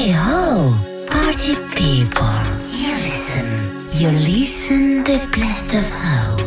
Hey ho, party people, you listen. You listen the blast of house.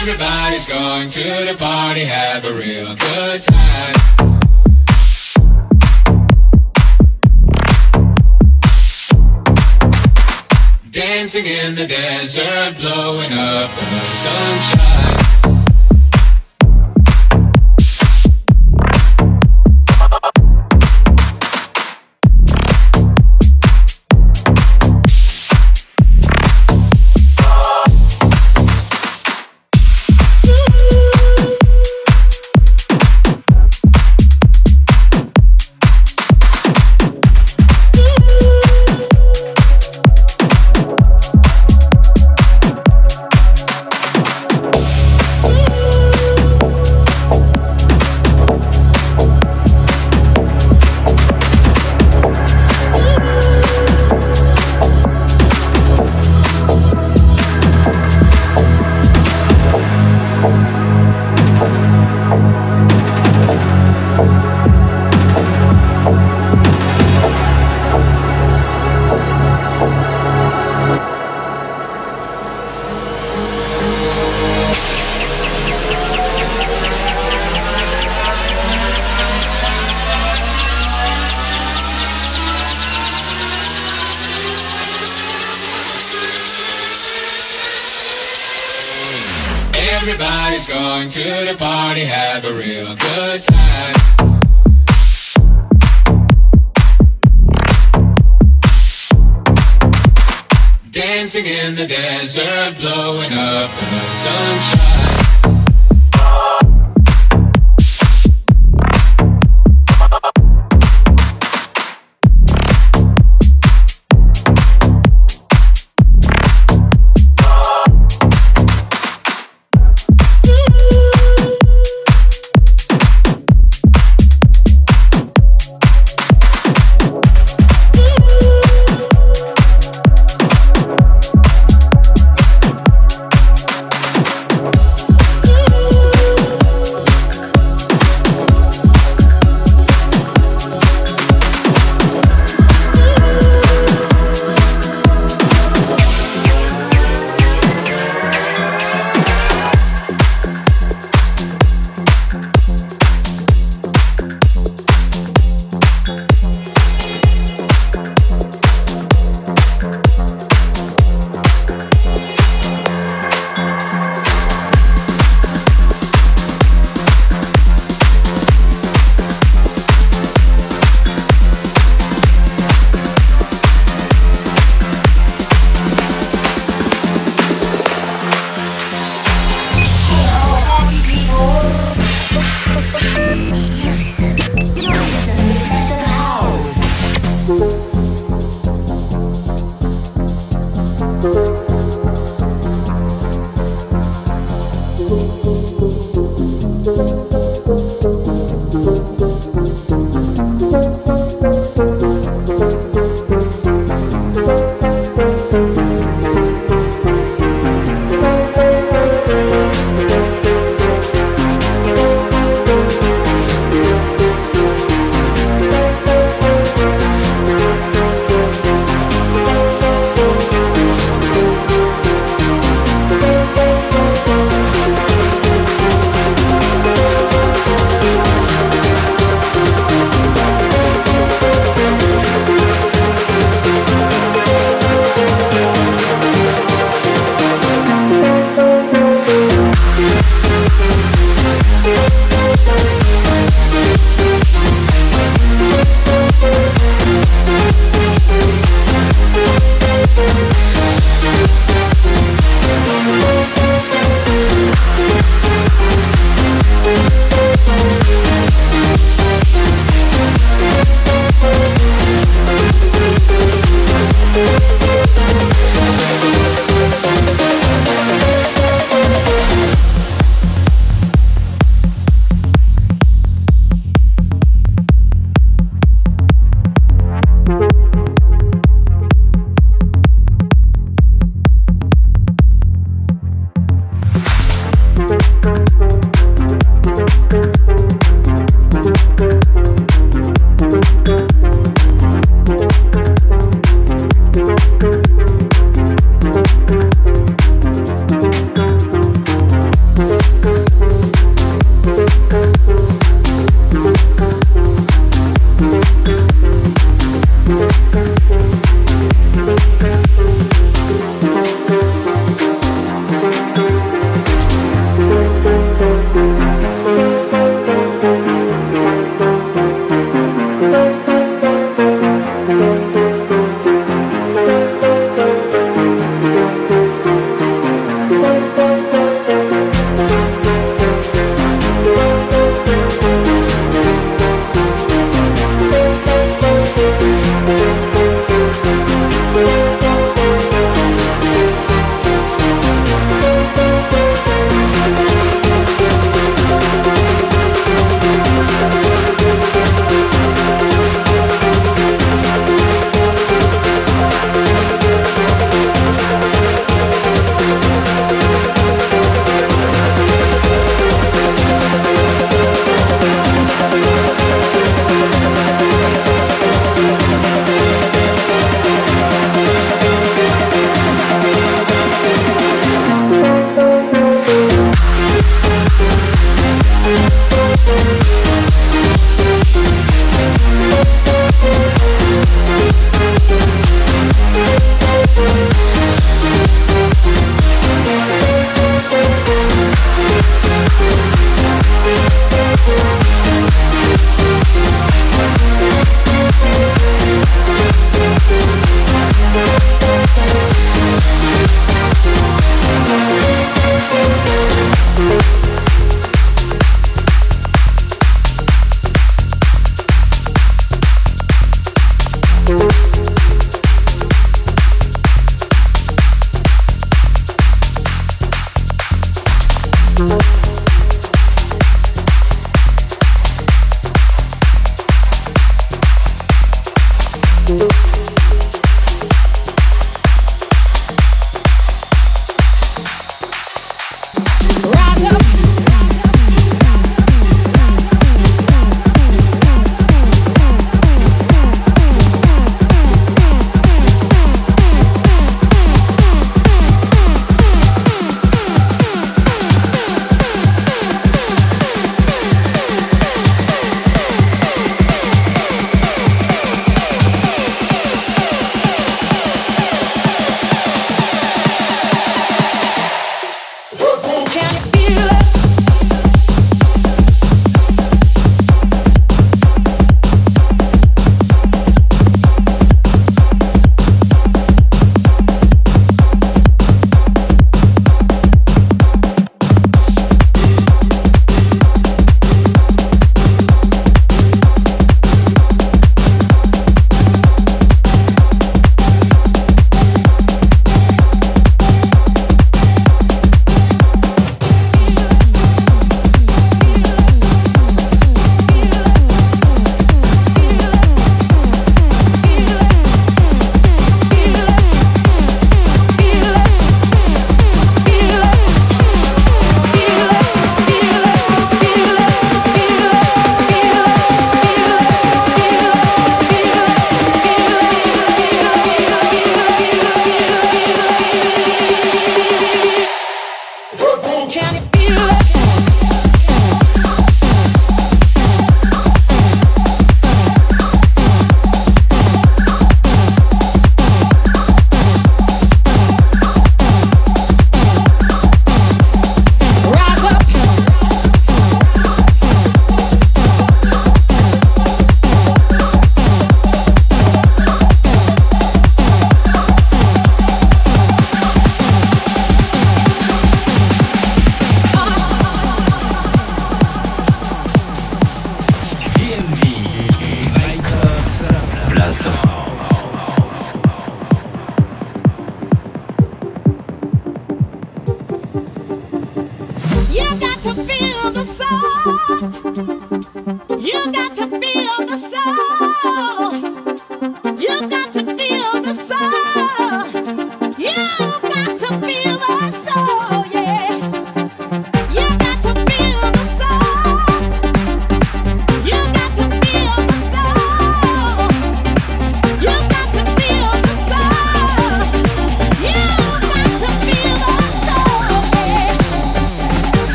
Everybody's going to the party, have a real good time. dancing in the desert, blowing up the sunshine.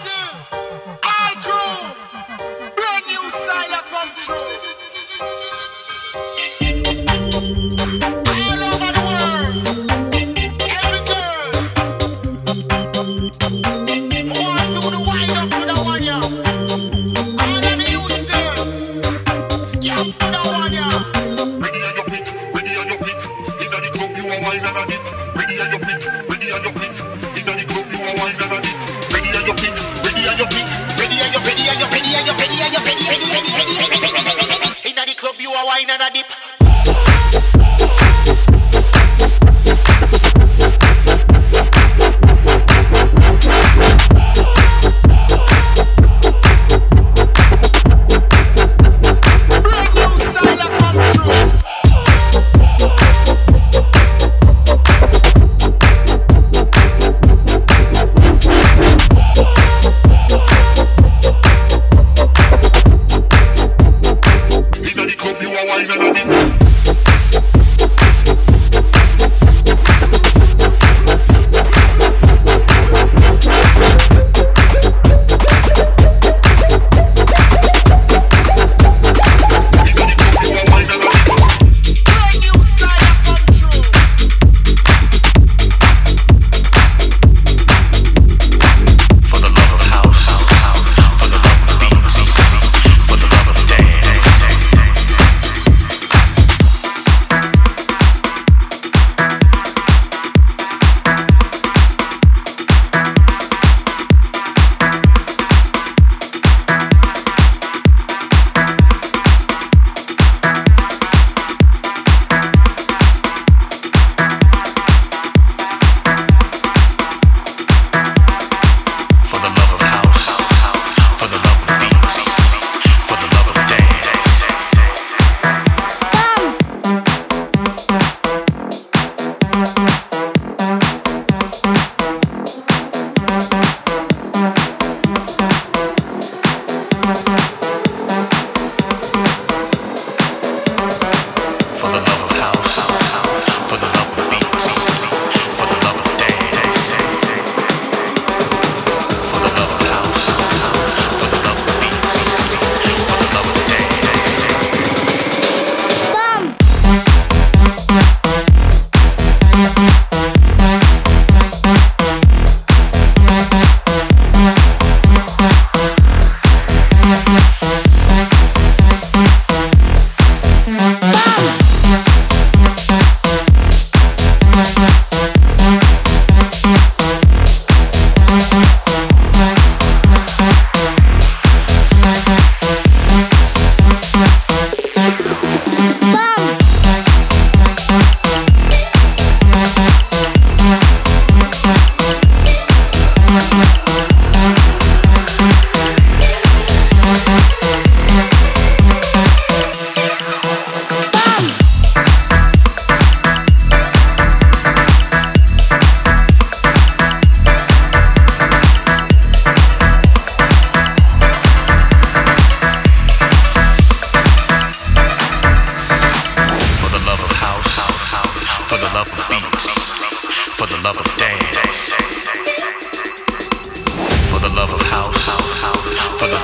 Wine and a dip.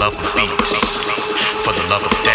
love of beats, for the love of